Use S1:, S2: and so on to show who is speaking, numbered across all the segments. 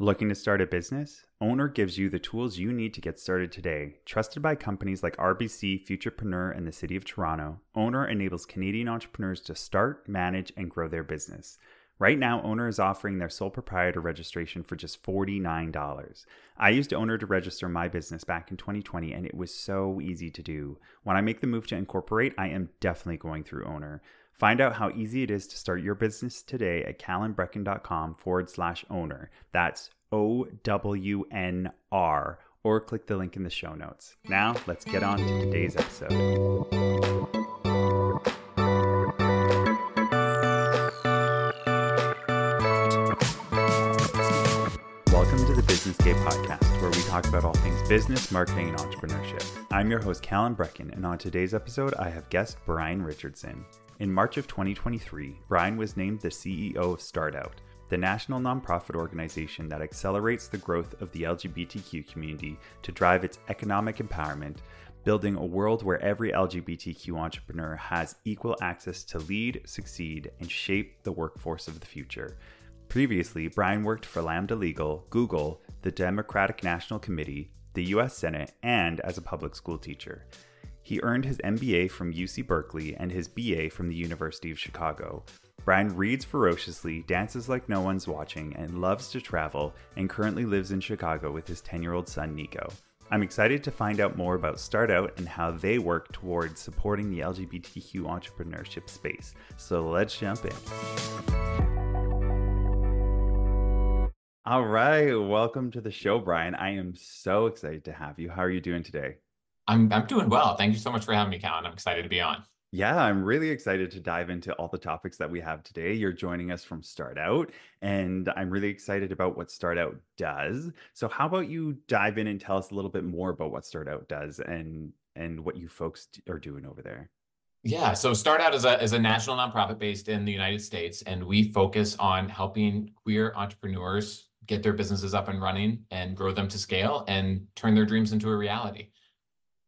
S1: Looking to start a business? Ownr gives you the tools you need to get started today. Trusted by companies like RBC, Futurepreneur, and the City of Toronto, Ownr enables Canadian entrepreneurs to start, manage, and grow their business. Right now, Ownr is offering their sole proprietor registration for just $49. I used Ownr to register my business back in 2020, and it was so easy to do. When I make the move to incorporate, I am definitely going through Ownr. Find out how easy it is to start your business today at calanbreckon.com forward slash owner. That's O W N R, or click the link in the show notes. Now, let's get on to today's episode. Welcome to the Business Gay podcast, where we talk about all things business, marketing, and entrepreneurship. I'm your host, Calan Breckon, and on today's episode, I have guest Brian Richardson. In March of 2023, Brian was named the CEO of StartOut, the national nonprofit organization that accelerates the growth of the LGBTQ community to drive its economic empowerment, building a world where every LGBTQ entrepreneur has equal access to lead, succeed, and shape the workforce of the future. Previously, Brian worked for Lambda Legal, Google, the Democratic National Committee, the US Senate, and as a public school teacher. He earned his MBA from UC Berkeley and his BA from the University of Chicago. Brian reads ferociously, dances like no one's watching, and loves to travel, and currently lives in Chicago with his 10 year old son Nico. I'm excited to find out more about StartOut and how they work towards supporting the LGBTQ entrepreneurship space. So let's jump in. All right, welcome to the show, Brian. I am so excited to have you. How are you doing today?
S2: I'm I'm doing well. Thank you so much for having me, Calan. I'm excited to be on.
S1: Yeah, I'm really excited to dive into all the topics that we have today. You're joining us from StartOut, and I'm really excited about what StartOut does. So, how about you dive in and tell us a little bit more about what StartOut does and and what you folks are doing over there?
S2: Yeah, so StartOut is a is a national nonprofit based in the United States, and we focus on helping queer entrepreneurs get their businesses up and running and grow them to scale and turn their dreams into a reality.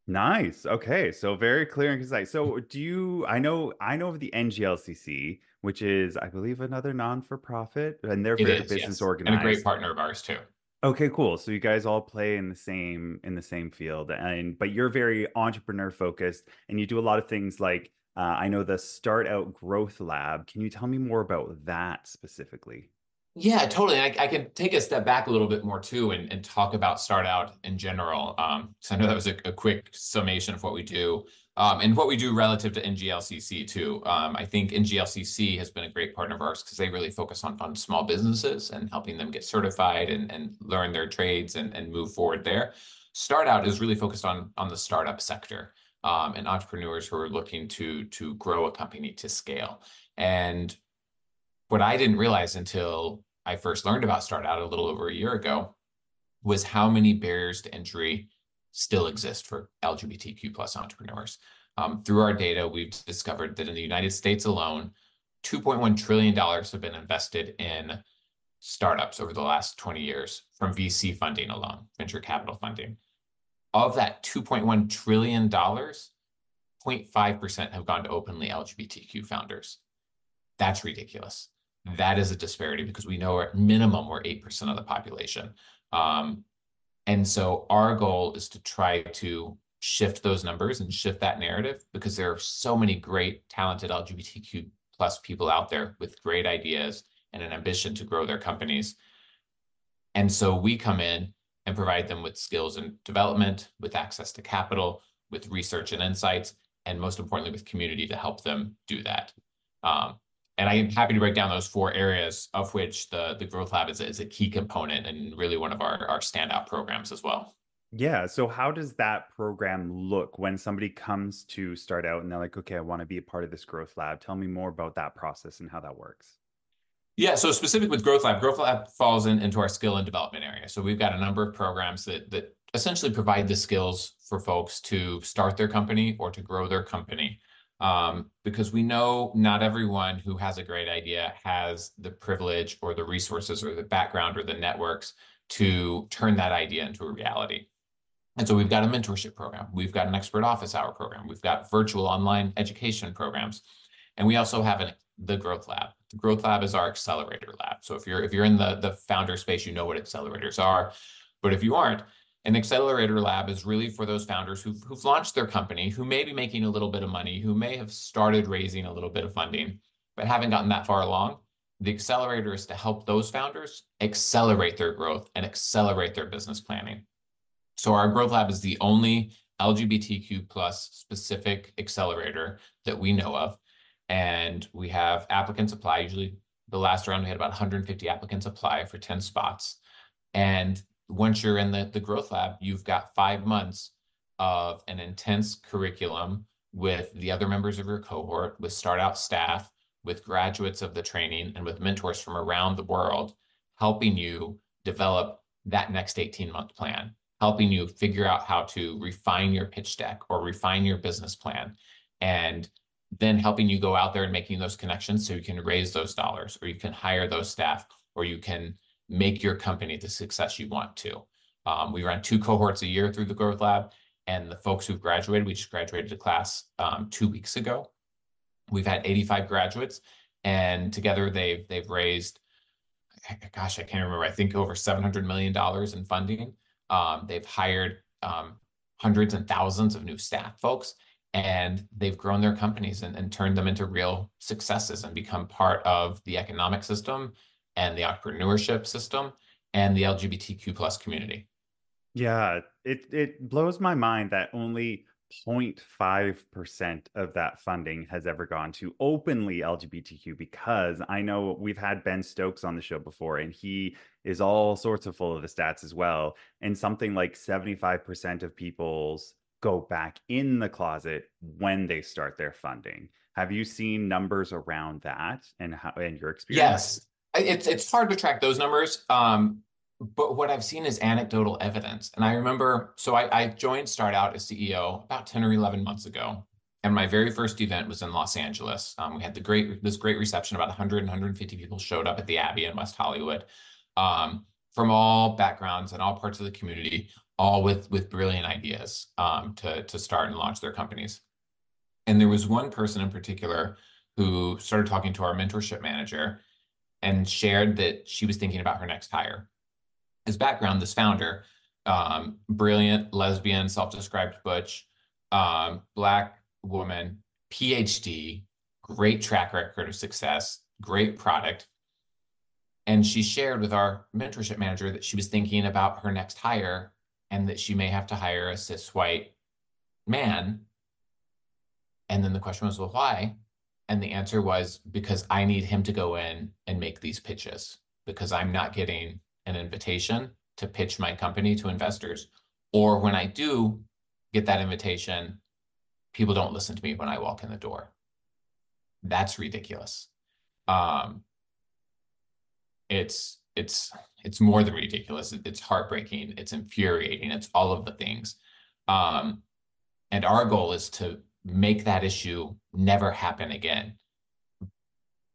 S1: Nice. Okay. So very clear and concise. So do you I know I know of the NGLCC, which is I believe another non-for-profit and they're
S2: It
S1: very
S2: is,
S1: business
S2: yes, and a great
S1: organized.
S2: partner of ours too.
S1: Okay, cool. So you guys all play in the same in the same field and but you're very entrepreneur focused and you do a lot of things like uh, I know the StartOut Growth Lab. Can you tell me more about that specifically?
S2: Yeah, totally. I, I can take a step back a little bit more too and, and talk about StartOut in general. Um, so I know that was a, a quick summation of what we do um, and what we do relative to NGLCC too. Um, I think NGLCC has been a great partner of ours because they really focus on, on small businesses and helping them get certified and, and learn their trades and, and move forward there. StartOut is really focused on, on the startup sector um, and entrepreneurs who are looking to, to grow a company to scale. And what I didn't realize until I first learned about StartOut a little over a year ago was how many barriers to entry still exist for LGBTQ plus entrepreneurs. Um, through our data, we've discovered that in the United States alone, $2.1 trillion have been invested in startups over the last 20 years from VC funding alone, venture capital funding. Of that $2.1 trillion, 0.5% have gone to openly LGBTQ founders. That's ridiculous that is a disparity because we know at minimum we're 8% of the population. Um, and so our goal is to try to shift those numbers and shift that narrative because there are so many great, talented LGBTQ plus people out there with great ideas and an ambition to grow their companies. And so we come in and provide them with skills and development, with access to capital, with research and insights, and most importantly, with community to help them do that. Um, and I am happy to break down those four areas of which the, the Growth Lab is, is a key component and really one of our, our standout programs as well.
S1: Yeah. So how does that program look when somebody comes to StartOut and they're like, okay, I want to be a part of this growth lab? Tell me more about that process and how that works.
S2: Yeah, so specific with Growth Lab, Growth Lab falls in, into our skill and development area. So we've got a number of programs that that essentially provide the skills for folks to start their company or to grow their company um, because we know not everyone who has a great idea has the privilege or the resources or the background or the networks to turn that idea into a reality. And so we've got a mentorship program. We've got an expert office hour program. We've got virtual online education programs. And we also have an the growth lab. The growth lab is our accelerator lab. So if you're if you're in the the founder space, you know what accelerators are. But if you aren't, an accelerator lab is really for those founders who've, who've launched their company, who may be making a little bit of money, who may have started raising a little bit of funding, but haven't gotten that far along. The accelerator is to help those founders accelerate their growth and accelerate their business planning. So our growth lab is the only LGBTQ plus specific accelerator that we know of. And we have applicants apply. Usually the last round we had about 150 applicants apply for 10 spots. And once you're in the, the growth lab, you've got five months of an intense curriculum with the other members of your cohort, with StartOut staff, with graduates of the training, and with mentors from around the world, helping you develop that next 18 month plan, helping you figure out how to refine your pitch deck or refine your business plan, and then helping you go out there and making those connections so you can raise those dollars or you can hire those staff or you can make your company the success you want to. Um, we run two cohorts a year through the Growth Lab, and the folks who've graduated, we just graduated a class um, two weeks ago. We've had 85 graduates, and together they've they've raised, gosh, I can't remember. I think over 700 million dollars in funding. Um, they've hired um, hundreds and thousands of new staff folks, and they've grown their companies and, and turned them into real successes and become part of the economic system and the entrepreneurship system and the LGBTQ plus community.
S1: Yeah, it it blows my mind that only 0.5% of that funding has ever gone to openly LGBTQ because I know we've had Ben Stokes on the show before and he is all sorts of full of the stats as well. And something like 75% of people's go back in the closet when they start their funding. Have you seen numbers around that and how and your experience?
S2: Yes it's it's hard to track those numbers. Um, but what I've seen is anecdotal evidence. And I remember, so I, I joined StartOut as CEO about 10 or 11 months ago. And my very first event was in Los Angeles. Um, we had the great this great reception. About 100 150 people showed up at the Abbey in West Hollywood, um, from all backgrounds and all parts of the community, all with with brilliant ideas um, to to start and launch their companies. And there was one person in particular who started talking to our mentorship manager and shared that she was thinking about her next hire. His background, this founder, um, brilliant lesbian, self-described butch, um, black woman, PhD, great track record of success, great product. And she shared with our mentorship manager that she was thinking about her next hire and that she may have to hire a cis white man. And then the question was, well, why? And the answer was because I need him to go in and make these pitches because I'm not getting an invitation to pitch my company to investors. Or when I do get that invitation, people don't listen to me when I walk in the door. That's ridiculous. Um, it's it's it's more than ridiculous. It's heartbreaking. It's infuriating. It's all of the things. Um, and our goal is to make that issue never happen again.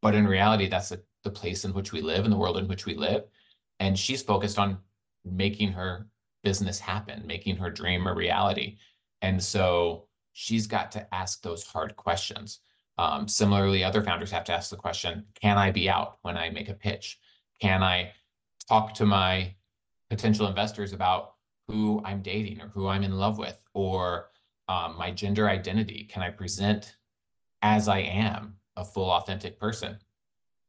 S2: But in reality, that's the, the place in which we live, in the world in which we live. And she's focused on making her business happen, making her dream a reality. And so she's got to ask those hard questions. Um, similarly, other founders have to ask the question Can I be out when I make a pitch? Can I talk to my potential investors about who I'm dating or who I'm in love with? Or um, my gender identity? Can I present as I am a full authentic person?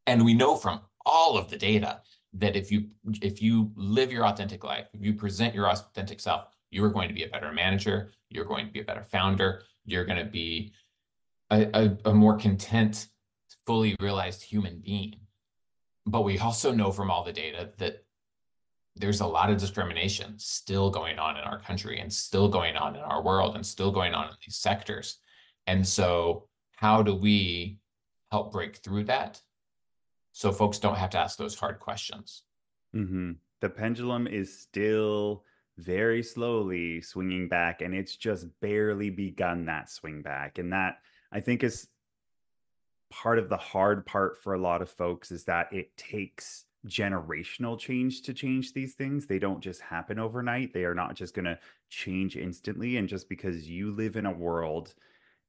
S2: And we know from all of the data that if you if you live your authentic life, if you present your authentic self, you are going to be a better manager, you're going to be a better founder, you're going to be a, a, a more content, fully realized human being. But we also know from all the data that there's a lot of discrimination still going on in our country and still going on in our world and still going on in these sectors. And so, how do we help break through that so folks don't have to ask those hard questions?
S1: Mm-hmm. The pendulum is still very slowly swinging back, and it's just barely begun that swing back. And that I think is part of the hard part for a lot of folks is that it takes generational change to change these things. They don't just happen overnight. They are not just going to change instantly. And just because you live in a world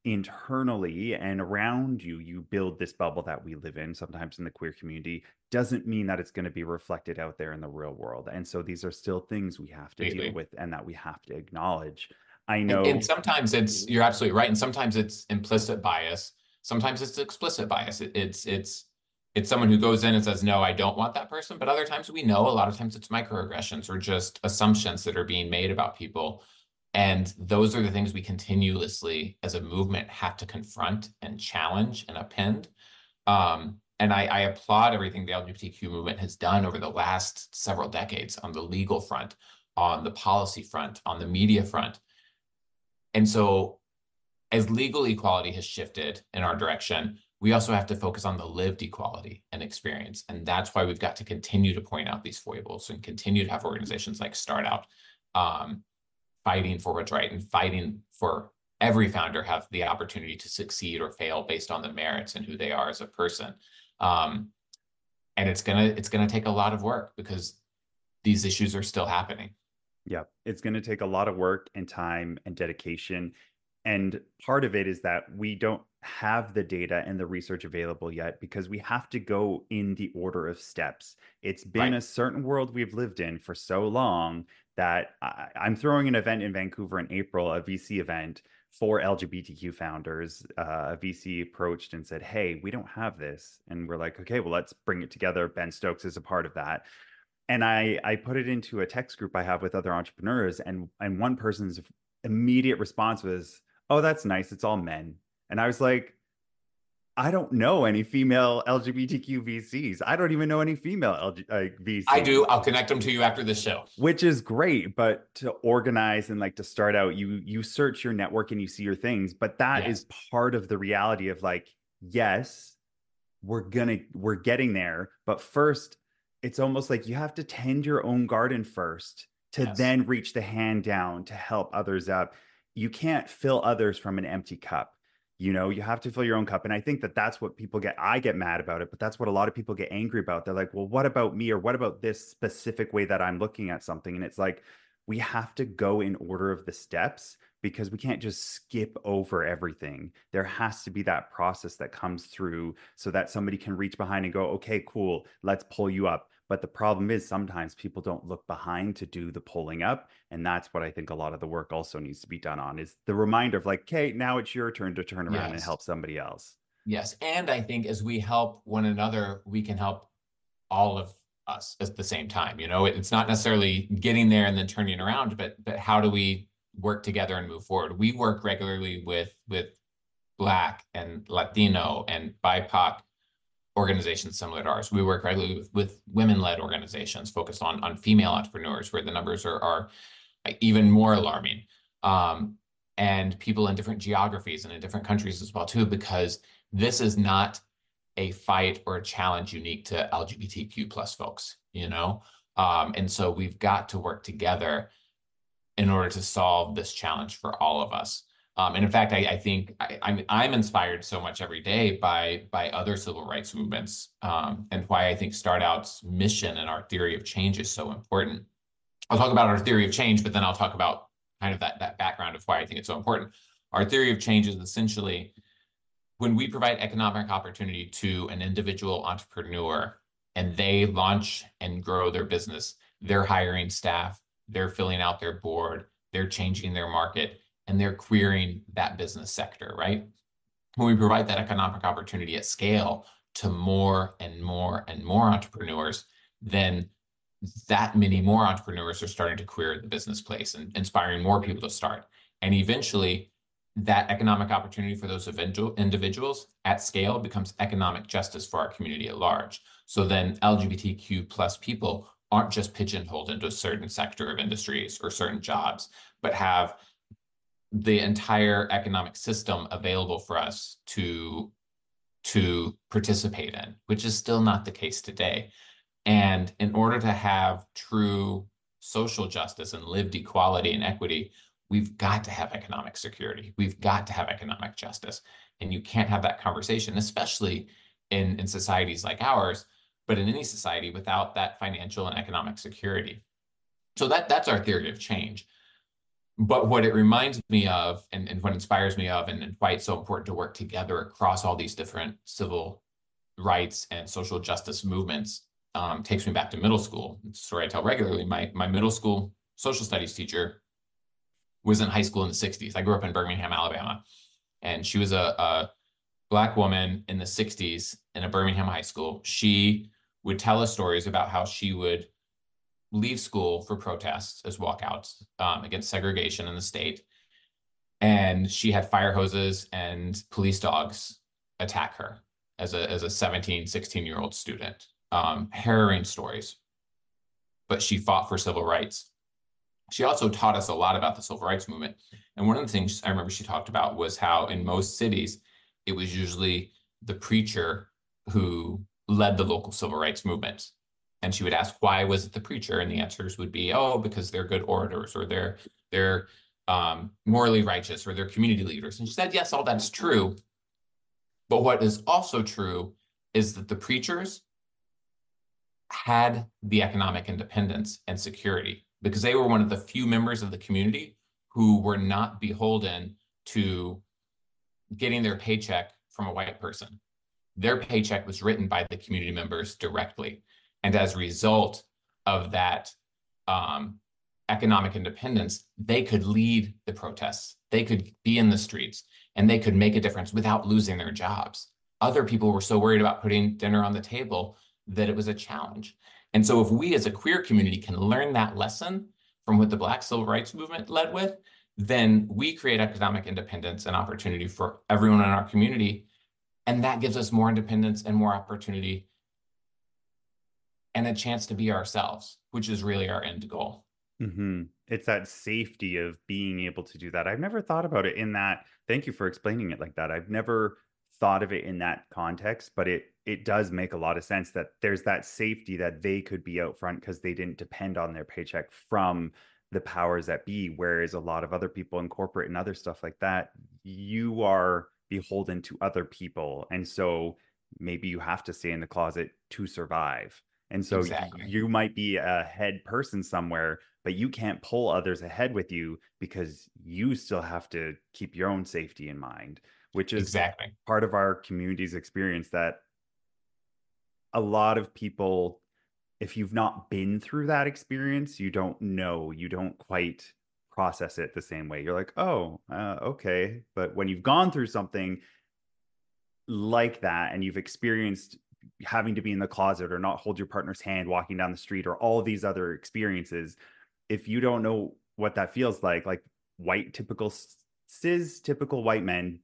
S1: internally and around you you build this bubble that we live in sometimes in the queer community doesn't mean that it's going to be reflected out there in the real world and so these are still things we have to deal with and that we have to acknowledge i know
S2: and, and, sometimes it's you're absolutely right and sometimes it's implicit bias sometimes it's explicit bias it, it's it's it's someone who goes in and says no i don't want that person but other times we know a lot of times it's microaggressions or just assumptions that are being made about people and those are the things we continuously, as a movement, have to confront and challenge and append. Um, and I, I, applaud everything the LGBTQ movement has done over the last several decades on the legal front, on the policy front, on the media front. And so, as legal equality has shifted in our direction, we also have to focus on the lived equality and experience. And that's why we've got to continue to point out these foibles and continue to have organizations like StartOut um, fighting for what's right and fighting for every founder have the opportunity to succeed or fail based on the merits and who they are as a person. Um, and it's gonna it's gonna take a lot of work because these issues are still happening.
S1: Yeah, it's to take a lot of work and time and dedication. And part of it is that we don't have the data and the research available yet because we have to go in the order of steps. It's been right. a certain world we've lived in for so long that I, am throwing an event in Vancouver in April, a VC event for LGBTQ founders. Uh, a VC approached and said, Hey, we don't have this. And we're like, Okay, well, let's bring it together. Ben Stokes is a part of that. And I, I put it into a text group I have with other entrepreneurs, and, and one person's immediate response was, Oh, that's nice. It's all men. And I was like, I don't know any female LGBTQ VCs. I don't even know any female LG, uh, VCs.
S2: I do. I'll connect them to you after the show.
S1: Which is great, but to organize and like to start out, you you search your network and you see your things, but that yes. is part of the reality of like, yes, we're gonna we're getting there, but first, it's almost like you have to tend your own garden first to yes. then reach the hand down to help others up. You can't fill others from an empty cup you know you have to fill your own cup and i think that that's what people get i get mad about it but that's what a lot of people get angry about they're like well what about me or what about this specific way that i'm looking at something and it's like we have to go in order of the steps because we can't just skip over everything. There has to be that process that comes through so that somebody can reach behind and go, okay, cool, let's pull you up. But the problem is sometimes people don't look behind to do the pulling up. And that's what I think a lot of the work also needs to be done on is the reminder of like, okay, now it's your turn to turn around yes. and help somebody else.
S2: Yes. And I think as we help one another, we can help all of us at the same time. You know, it's not necessarily getting there and then turning around, but but how do we work together and move forward? We work regularly with with Black and Latino and BIPOC organizations similar to ours. We work regularly with, with women-led organizations focused on on female entrepreneurs, where the numbers are are even more alarming. Um, and people in different geographies and in different countries as well too, because this is not a fight or a challenge unique to LGBTQ plus folks, you know? Um, and so we've got to work together in order to solve this challenge for all of us. Um, and in fact, I, I think I, am I'm, I'm inspired so much every day by by other civil rights movements, um, and why I think StartOut's mission and our theory of change is so important. I'll talk about our theory of change, but then I'll talk about kind of that that background of why I think it's so important. Our theory of change is essentially when we provide economic opportunity to an individual entrepreneur and they launch and grow their business, they're hiring staff, they're filling out their board, they're changing their market, and they're queering that business sector, right? When we provide that economic opportunity at scale to more and more and more entrepreneurs, then that many more entrepreneurs are starting to queer the business place and inspiring more people to start. And eventually, that economic opportunity for those individuals at scale becomes economic justice for our community at large. So then LGBTQ plus people aren't just pigeonholed into a certain sector of industries or certain jobs, but have the entire economic system available for us to to participate in, which is still not the case today. And in order to have true social justice and lived equality and equity, we've got to have economic security. We've got to have economic justice. And you can't have that conversation, especially in, in societies like ours, but in any society without that financial and economic security. So that that's our theory of change. But what it reminds me of and, and what inspires me of and, and why it's so important to work together across all these different civil rights and social justice movements um, takes me back to middle school. It's a story I tell regularly. My my middle school social studies teacher was in high school in the 60s. I grew up in Birmingham, Alabama, and she was a, a black woman in the 60s in a Birmingham high school. She would tell us stories about how she would leave school for protests as walkouts um, against segregation in the state. And she had fire hoses and police dogs attack her as a, as a 17, 16 year old student. Um, harrowing stories. But she fought for civil rights. She also taught us a lot about the civil rights movement. And one of the things I remember she talked about was how in most cities, it was usually the preacher who led the local civil rights movement. And she would ask, why was it the preacher? And the answers would be, oh, because they're good orators or they're they're um, morally righteous or they're community leaders. And she said, yes, all that's true. But what is also true is that the preachers had the economic independence and security because they were one of the few members of the community who were not beholden to getting their paycheck from a white person. Their paycheck was written by the community members directly. And as a result of that um, economic independence, they could lead the protests, they could be in the streets, and they could make a difference without losing their jobs. Other people were so worried about putting dinner on the table that it was a challenge. And so if we as a queer community can learn that lesson from what the Black Civil Rights Movement led with, then we create economic independence and opportunity for everyone in our community. And that gives us more independence and more opportunity and a chance to be ourselves, which is really our end goal.
S1: Mm-hmm. It's that safety of being able to do that. I've never thought about it in that. Thank you for explaining it like that. I've never thought of it in that context, but it it does make a lot of sense that there's that safety that they could be out front because they didn't depend on their paycheck from the powers that be. Whereas a lot of other people in corporate and other stuff like that, you are beholden to other people. And so maybe you have to stay in the closet to survive. And so exactly. you might be a head person somewhere, but you can't pull others ahead with you because you still have to keep your own safety in mind which is
S2: exactly.
S1: part of our community's experience that a lot of people if you've not been through that experience you don't know you don't quite process it the same way. You're like oh uh, okay. But when you've gone through something like that and you've experienced having to be in the closet or not hold your partner's hand walking down the street or all these other experiences if you don't know what that feels like like white typical cis typical white men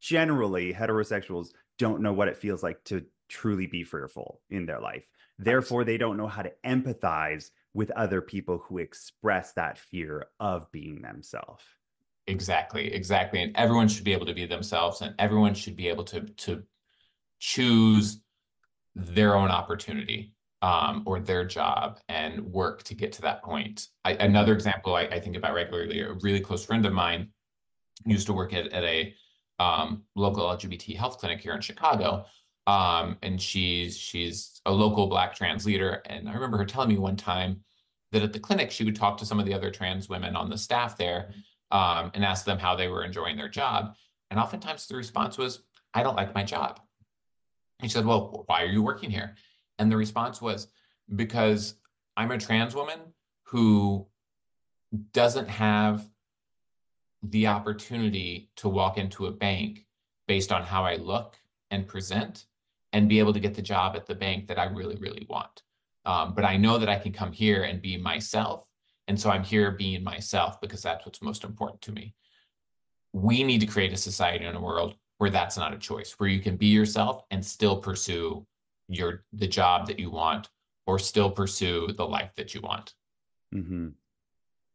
S1: generally heterosexuals don't know what it feels like to truly be fearful in their life. Therefore, they don't know how to empathize with other people who express that fear of being themselves.
S2: Exactly, exactly. And everyone should be able to be themselves and everyone should be able to to choose their own opportunity um, or their job and work to get to that point. I, another example I, I, think about regularly, a really close friend of mine used to work at, at a um, local LGBT health clinic here in Chicago. Um, and she's she's a local Black trans leader. And I remember her telling me one time that at the clinic she would talk to some of the other trans women on the staff there um, and ask them how they were enjoying their job. And oftentimes the response was, "I don't like my job." He said, "Well, why are you working here?" And the response was, "Because I'm a trans woman who doesn't have the opportunity to walk into a bank based on how I look and present and be able to get the job at the bank that I really, really want. Um, but I know that I can come here and be myself. And so I'm here being myself because that's what's most important to me. We need to create a society and a world where that's not a choice, where you can be yourself and still pursue your the job that you want or still pursue the life that you want.
S1: Mm-hmm.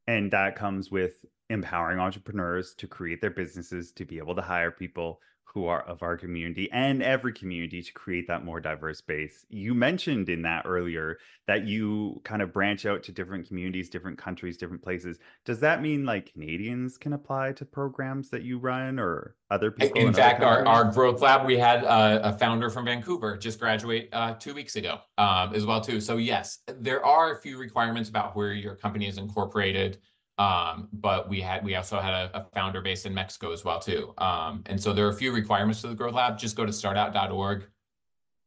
S1: And that comes with empowering entrepreneurs to create their businesses, to be able to hire people who are of our community and every community to create that more diverse base. You mentioned in that earlier that you kind of branch out to different communities, different countries, different places. Does that mean like Canadians can apply to programs that you run or other people?
S2: In, in fact, our, our growth lab, we had a, a founder from Vancouver just graduate uh, two weeks ago um, as well too. So yes, there are a few requirements about where your company is incorporated Um, but we had we also had a, a, founder based in Mexico as well too. Um, and so there are a few requirements to the Growth Lab. Just go to startout.org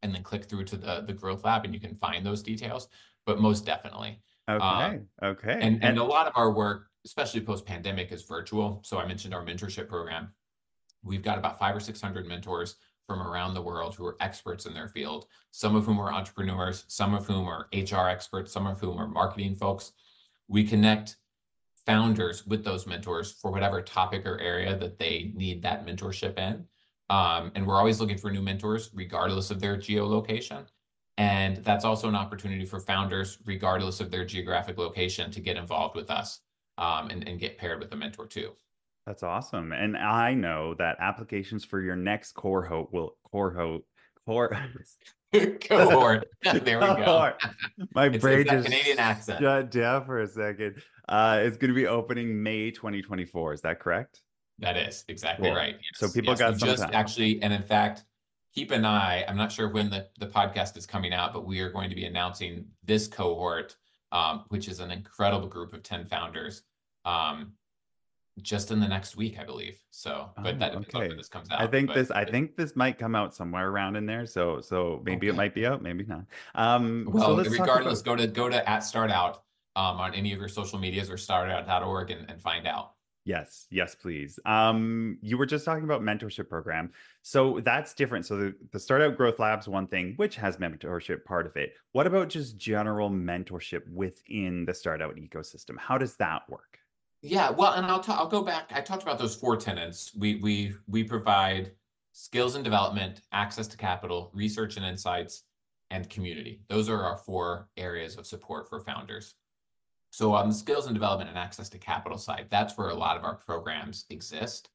S2: and then click through to the the Growth Lab, and you can find those details. But most definitely,
S1: okay, um, okay,
S2: and, and and a lot of our work, especially post pandemic, is virtual. So I mentioned our mentorship program. We've got about five or six hundred mentors from around the world who are experts in their field. Some of whom are entrepreneurs, some of whom are HR experts, some of whom are marketing folks. We connect founders with those mentors for whatever topic or area that they need that mentorship in. Um, and we're always looking for new mentors, regardless of their geolocation. And that's also an opportunity for founders, regardless of their geographic location, to get involved with us um, and, and get paired with a mentor too.
S1: That's awesome. And I know that applications for your next cohort will cohort core
S2: cohort. there we go.
S1: My it's, brain it's
S2: just Canadian accent.
S1: shut down for a second. Uh, it's going to be opening May 2024. Is that correct?
S2: That is exactly cool. right. Yes.
S1: So people yes, got some
S2: just
S1: time.
S2: actually, and in fact, keep an eye. I'm not sure when the, the podcast is coming out, but we are going to be announcing this cohort, um, which is an incredible group of 10 founders. Um, just in the next week, I believe. So, but oh, that okay. this comes out.
S1: I think this, I think this might come out somewhere around in there. So, so maybe okay. it might be out, maybe not. Um,
S2: well, so regardless, about... go to go to at StartOut um, on any of your social medias or startout.org and, and find out.
S1: Yes, yes, please. Um, you were just talking about mentorship program. So that's different. So the, the StartOut Growth Lab's one thing, which has mentorship part of it. What about just general mentorship within the StartOut ecosystem? How does that work?
S2: Yeah, well, and I'll talk, I'll go back. I talked about those four tenants. We we we provide skills and development, access to capital, research and insights, and community. Those are our four areas of support for founders. So on the skills and development and access to capital side, that's where a lot of our programs exist.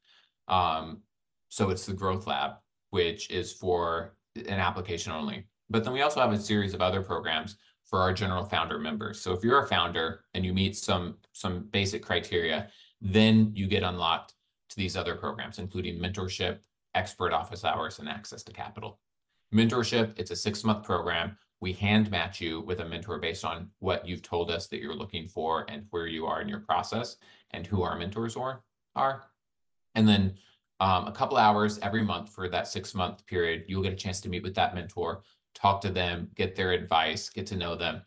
S2: Um, so it's the Growth Lab, which is for an application only. But then we also have a series of other programs for our general founder members. So if you're a founder and you meet some some basic criteria, then you get unlocked to these other programs, including mentorship, expert office hours, and access to capital. Mentorship, it's a six-month program we hand match you with a mentor based on what you've told us that you're looking for and where you are in your process and who our mentors are. are. And then um, a couple hours every month for that six month period, you'll get a chance to meet with that mentor, talk to them, get their advice, get to know them.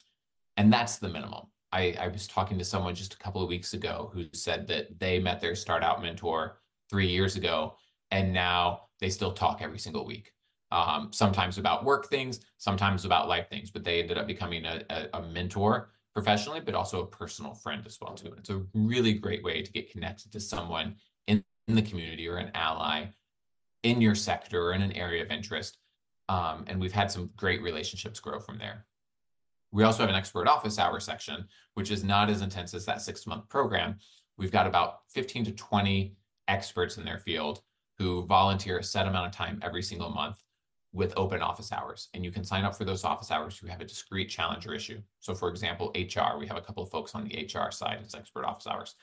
S2: And that's the minimum. I, I was talking to someone just a couple of weeks ago who said that they met their StartOut mentor three years ago and now they still talk every single week um, sometimes about work things, sometimes about life things, but they ended up becoming a, a, a mentor professionally, but also a personal friend as well too. It's a really great way to get connected to someone in, in the community or an ally in your sector or in an area of interest. Um, and we've had some great relationships grow from there. We also have an expert office hour section, which is not as intense as that six month program. We've got about 15 to 20 experts in their field who volunteer a set amount of time every single month with open office hours. And you can sign up for those office hours who have a discrete challenge or issue. So for example, HR, we have a couple of folks on the HR side, it's expert office hours.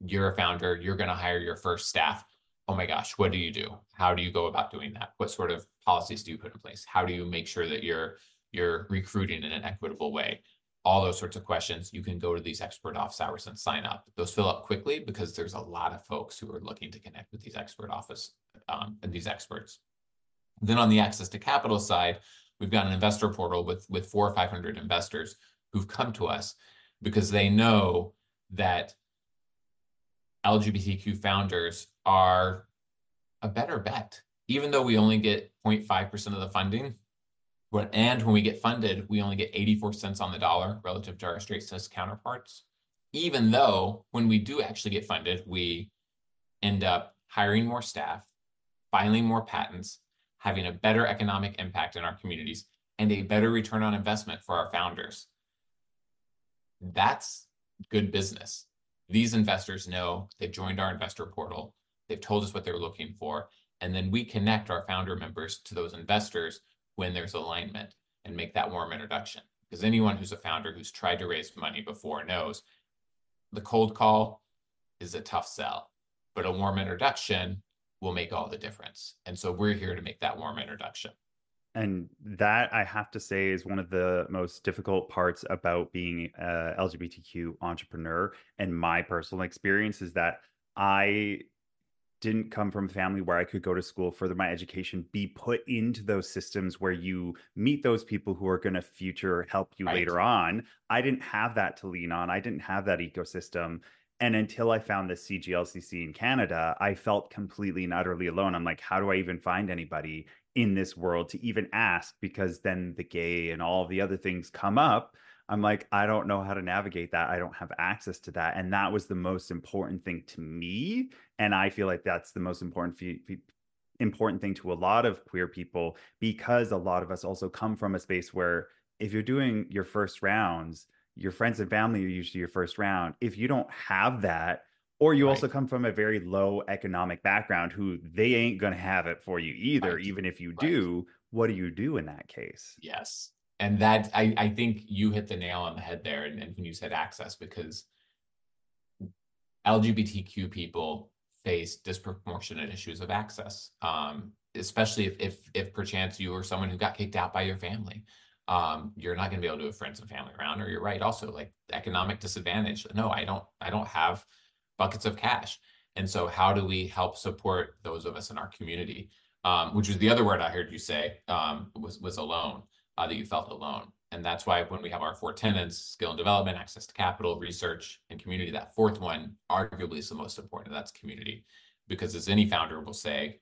S2: You're a founder, you're going to hire your first staff. Oh my gosh, what do you do? How do you go about doing that? What sort of policies do you put in place? How do you make sure that you're you're recruiting in an equitable way? All those sorts of questions, you can go to these expert office hours and sign up. Those fill up quickly because there's a lot of folks who are looking to connect with these expert office um, and these experts. Then on the access to capital side, we've got an investor portal with, with four or 500 investors who've come to us because they know that LGBTQ founders are a better bet. Even though we only get 0.5% of the funding, and when we get funded, we only get 84 cents on the dollar relative to our straight cis counterparts. Even though when we do actually get funded, we end up hiring more staff, filing more patents, having a better economic impact in our communities, and a better return on investment for our founders. That's good business. These investors know they've joined our investor portal, they've told us what they're looking for, and then we connect our founder members to those investors when there's alignment and make that warm introduction. Because anyone who's a founder who's tried to raise money before knows the cold call is a tough sell, but a warm introduction will make all the difference. And so we're here to make that warm introduction.
S1: And that I have to say is one of the most difficult parts about being a LGBTQ entrepreneur. And my personal experience is that I didn't come from a family where I could go to school, further my education, be put into those systems where you meet those people who are going to future help you
S2: Right.
S1: later on. I didn't have that to lean on. I didn't have that ecosystem. And until I found the CGLCC in Canada, I felt completely and utterly alone. I'm like, how do I even find anybody in this world to even ask? Because then the gay and all the other things come up. I'm like, I don't know how to navigate that. I don't have access to that. And that was the most important thing to me. And I feel like that's the most important important thing to a lot of queer people because a lot of us also come from a space where if you're doing your first rounds, your friends and family are usually your first round. If you don't have that, or you also come from a very low economic background who they ain't going to have it for you either,
S2: Right.
S1: even if you
S2: Right.
S1: do, what do you do in that case?
S2: Yes. And that I, I think you hit the nail on the head there and, and when you said access, because LGBTQ people face disproportionate issues of access. Um, especially if if if perchance you are someone who got kicked out by your family. Um, you're not gonna be able to have friends and family around, or you're right, also like economic disadvantage. No, I don't I don't have buckets of cash. And so how do we help support those of us in our community? Um, which was the other word I heard you say, um, was was alone uh, that you felt alone. And that's why when we have our four tenants, skill and development, access to capital, research, and community, that fourth one arguably is the most important. That's community. Because as any founder will say,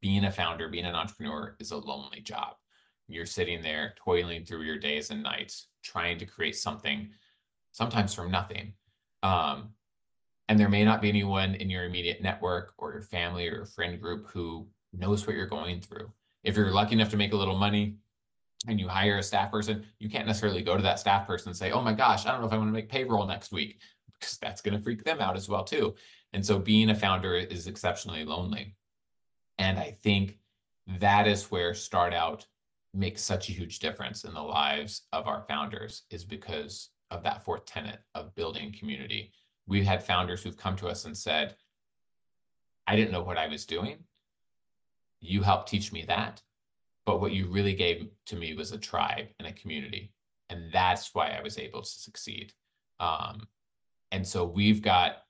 S2: being a founder, being an entrepreneur is a lonely job. You're sitting there toiling through your days and nights, trying to create something, sometimes from nothing. Um, and there may not be anyone in your immediate network or your family or your friend group who knows what you're going through. If you're lucky enough to make a little money and you hire a staff person, you can't necessarily go to that staff person and say, "Oh my gosh, I don't know if I want to make payroll next week," because that's going to freak them out as well too. And so being a founder is exceptionally lonely. And I think that is where StartOut makes such a huge difference in the lives of our founders is because of that fourth tenet of building community. We've had founders who've come to us and said, I didn't know what I was doing. You helped teach me that. But what you really gave to me was a tribe and a community. And that's why I was able to succeed. Um, and so we've got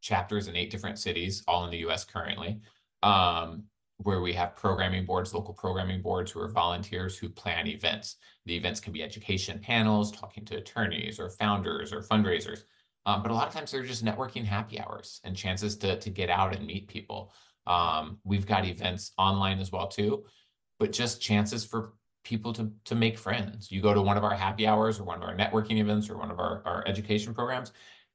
S2: chapters in eight different cities, all in the US currently, um, where we have programming boards, local programming boards who are volunteers who plan events. The events can be education panels, talking to attorneys or founders or fundraisers. Um, but a lot of times they're just networking happy hours and chances to, to get out and meet people. Um, we've got events online as well too, but just chances for people to to make friends. You go to one of our happy hours or one of our networking events or one of our, our education programs,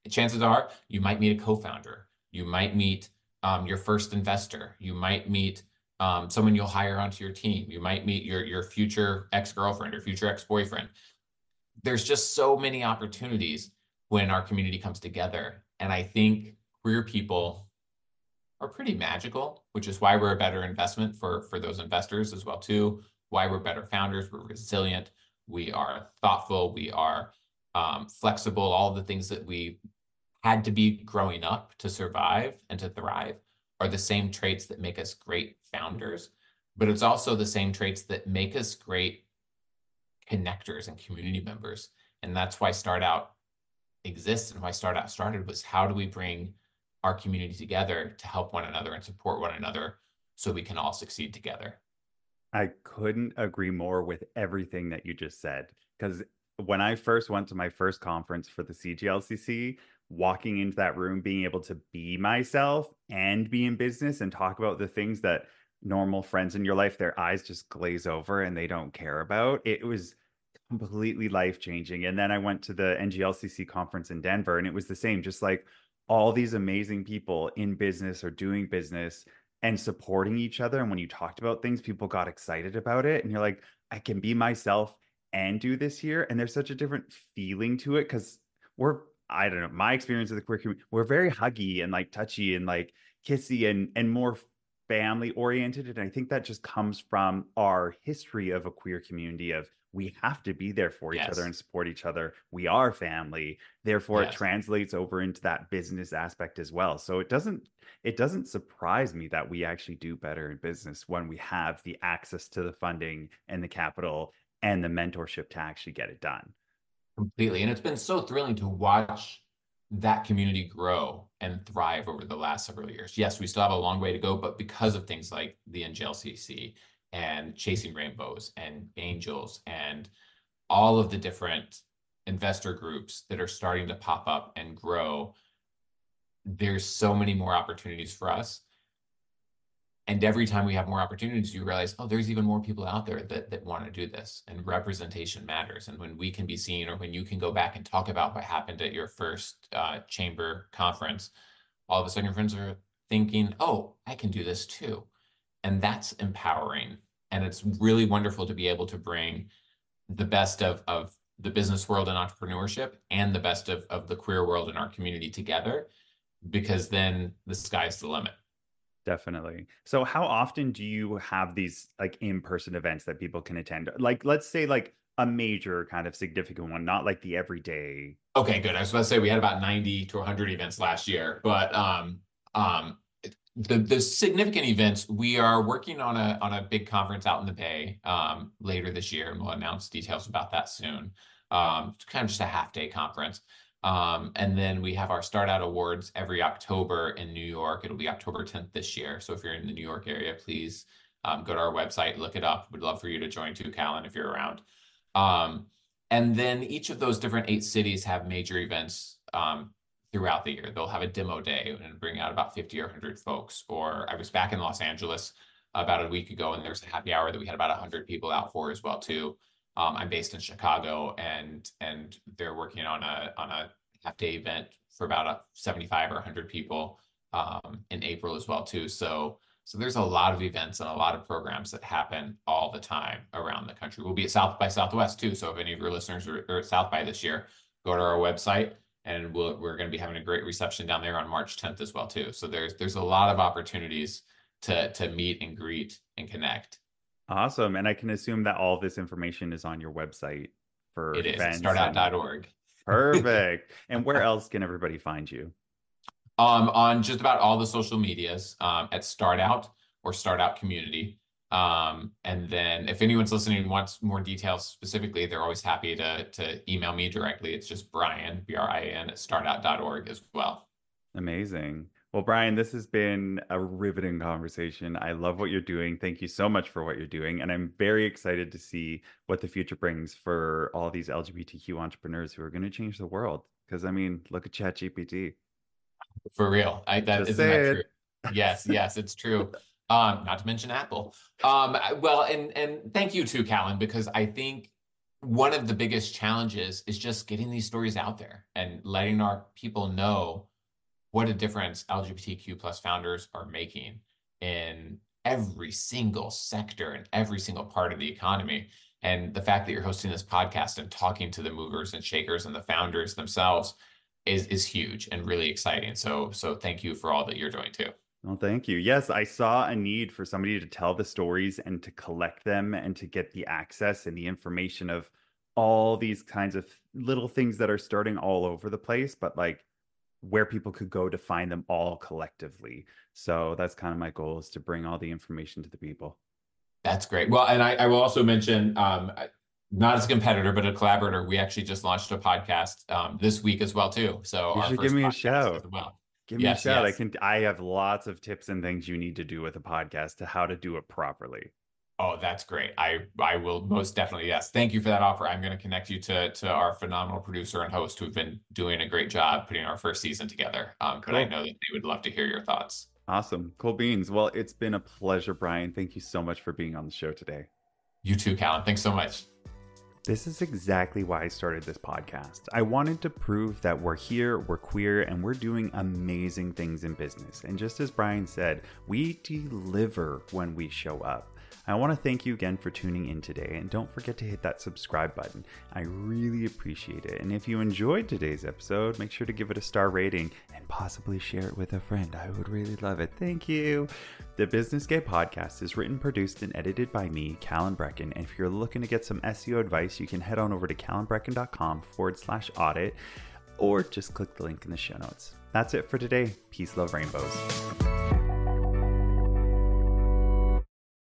S2: chances are you might meet a co-founder. You might meet um, your first investor. You might meet um, someone you'll hire onto your team. You might meet your your future ex-girlfriend or future ex-boyfriend. There's just so many opportunities when our community comes together. And I think queer people are pretty magical, which is why we're a better investment for for those investors as well too. Why we're better founders. We're resilient. We are thoughtful. We are um, flexible. All the things that we had to be growing up to survive and to thrive are the same traits that make us great founders. But it's also the same traits that make us great connectors and community members. And that's why StartOut exists and why StartOut started was how do we bring our community together to help one another and support one another so we can all succeed together.
S1: I couldn't agree more with everything that you just said. Because when I first went to my first conference for the CGLCC, walking into that room, being able to be myself and be in business and talk about the things that normal friends in your life, their eyes just glaze over and they don't care about, it was completely life changing. And then I went to the NGLCC conference in Denver and it was the same, just like all these amazing people in business or doing business and supporting each other. And when you talked about things, people got excited about it. And you're like, I can be myself and do this here. And there's such a different feeling to it because we're, I don't know, my experience of the queer community, we're very huggy and like touchy and like kissy and and more family oriented. And I think that just comes from our history of a queer community of we have to be there for each
S2: Yes.
S1: other and support each other. We are family. Therefore, it translates over into that business aspect as well. So it doesn't it doesn't surprise me that we actually do better in business when we have the access to the funding and the capital and the mentorship to actually get it done.
S2: Completely. And it's been so thrilling to watch that community grow and thrive over the last several years. Yes, we still have a long way to go, but because of things like the NGLCC and Chasing Rainbows and Angels and all of the different investor groups that are starting to pop up and grow, there's so many more opportunities for us. And every time we have more opportunities, you realize, oh, there's even more people out there that, that want to do this. And representation matters. And when we can be seen, or when you can go back and talk about what happened at your first uh, chamber conference, all of a sudden your friends are thinking, oh, I can do this too. And that's empowering. And it's really wonderful to be able to bring the best of, of the business world and entrepreneurship and the best of, of the queer world in our community together, because then the sky's the limit.
S1: Definitely. So how often do you have these like in-person events that people can attend? Like let's say like a major kind of significant one, not like the everyday.
S2: Okay, good. I was about to say we had about 90 to 100 events last year, but um, um, the the significant events we are working on a on a big conference out in the Bay um, later this year, and we'll announce details about that soon. Um, it's kind of just a half day conference. Um, and then we have our StartOut Awards every October in New York. It'll be October 10th this year. So if you're in the New York area, please um, go to our website, look it up. We'd love for you to join too, Calan, if you're around. Um, and then each of those different eight cities have major events um, throughout the year. They'll have a demo day and bring out about 50 or 100 folks. Or I was back in Los Angeles about a week ago, and there's a happy hour that we had about 100 people out for as well too. Um, I'm based in Chicago, and and they're working on a on a half day event for about a 75 or 100 people um, in April as well too. So so there's a lot of events and a lot of programs that happen all the time around the country. We'll be at South by Southwest too. So if any of your listeners are, are at South by this year, go to our website and we'll, we're going to be having a great reception down there on March 10th as well too. So there's there's a lot of opportunities to to meet and greet and connect.
S1: Awesome. And I can assume that all this information is on your website for
S2: It is startout.org.
S1: Perfect. and where else can everybody find you?
S2: Um, on just about all the social medias um, at Startout or Startout Community. Um, and then if anyone's listening and wants more details specifically, they're always happy to to email me directly. It's just Brian, B R I N, at startout.org as well.
S1: Amazing. Well, Brian, this has been a riveting conversation. I love what you're doing. Thank you so much for what you're doing. And I'm very excited to see what the future brings for all these LGBTQ entrepreneurs who are going to change the world. Because, I mean, look at ChatGPT.
S2: For real. I that
S1: Just
S2: isn't that true. Yes, yes, it's true. Um, not to mention Apple. Um, well, and and thank you too, Calan, because I think one of the biggest challenges is just getting these stories out there and letting our people know what a difference LGBTQ plus founders are making in every single sector and every single part of the economy. And the fact that you're hosting this podcast and talking to the movers and shakers and the founders themselves is is huge and really exciting. So so thank you for all that you're doing too.
S1: Well, thank you. Yes, I saw a need for somebody to tell the stories and to collect them and to get the access and the information of all these kinds of little things that are starting all over the place, but like where people could go to find them all collectively. So that's kind of my goal is to bring all the information to the people.
S2: That's great. Well, and I, I will also mention, um, not as a competitor, but a collaborator. We actually just launched a podcast um, this week as well too. So
S1: You should give me a shout.
S2: as well.
S1: Give me
S2: Yes,
S1: a shout. I can I have lots of tips and things you need to do with a podcast to how to do it properly.
S2: Oh, that's great. I I will most definitely yes. Thank you for that offer. I'm going to connect you to to our phenomenal producer and host who've been doing a great job putting our first season together. Um, but I know that they would love to hear your thoughts.
S1: Awesome. Cool beans. Well, it's been a pleasure, Brian. Thank you so much for being on the show today.
S2: You too, Calan. Thanks so much.
S1: This is exactly why I started this podcast. I wanted to prove that we're here, we're queer, and we're doing amazing things in business. And just as Brian said, we deliver when we show up. I want to thank you again for tuning in today, and don't forget to hit that subscribe button. I really appreciate it. And if you enjoyed today's episode, make sure to give it a star rating and possibly share it with a friend. I would really love it. Thank you. The Business Gay podcast is written, produced, and edited by me, Calan Breckon. And if you're looking to get some SEO advice, you can head on over to calanbreckon.com forward slash audit or just click the link in the show notes. That's it for today. Peace, love, rainbows.